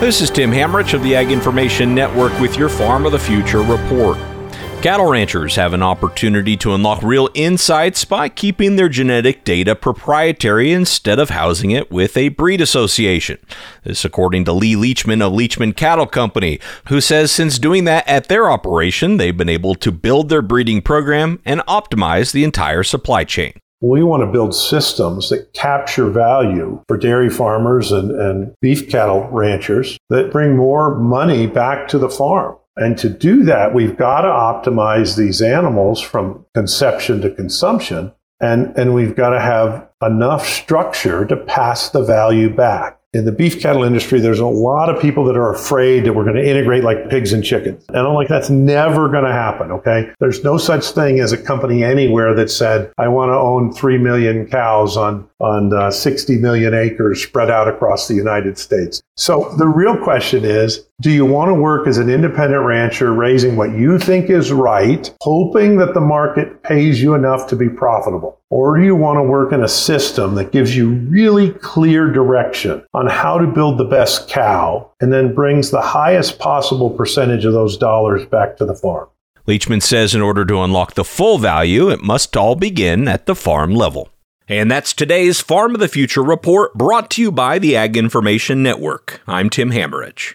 This is Tim Hammerich of the Ag Information Network with your Farm of the Future report. Cattle ranchers have an opportunity to unlock real insights by keeping their genetic data proprietary instead of housing it with a breed association. This, according to Lee Leachman of Leachman Cattle Company, who says since doing that at their operation, they've been able to build their breeding program and optimize the entire supply chain. We want to build systems that capture value for dairy farmers and, and beef cattle ranchers that bring more money back to the farm. And to do that, we've got to optimize these animals from conception to consumption. And, and we've got to have enough structure to pass the value back in the beef cattle industry, there's a lot of people that are afraid that we're going to integrate like pigs and chickens. And I'm like, that's never going to happen. Okay. There's no such thing as a company anywhere that said, I want to own 3 million cows on, on uh, 60 million acres spread out across the United States. So the real question is, do you want to work as an independent rancher raising what you think is right, hoping that the market pays you enough to be profitable? Or do you want to work in a system that gives you really clear direction on how to build the best cow and then brings the highest possible percentage of those dollars back to the farm? Leachman says in order to unlock the full value, it must all begin at the farm level. And that's today's Farm of the Future report brought to you by the Ag Information Network. I'm Tim Hammerich.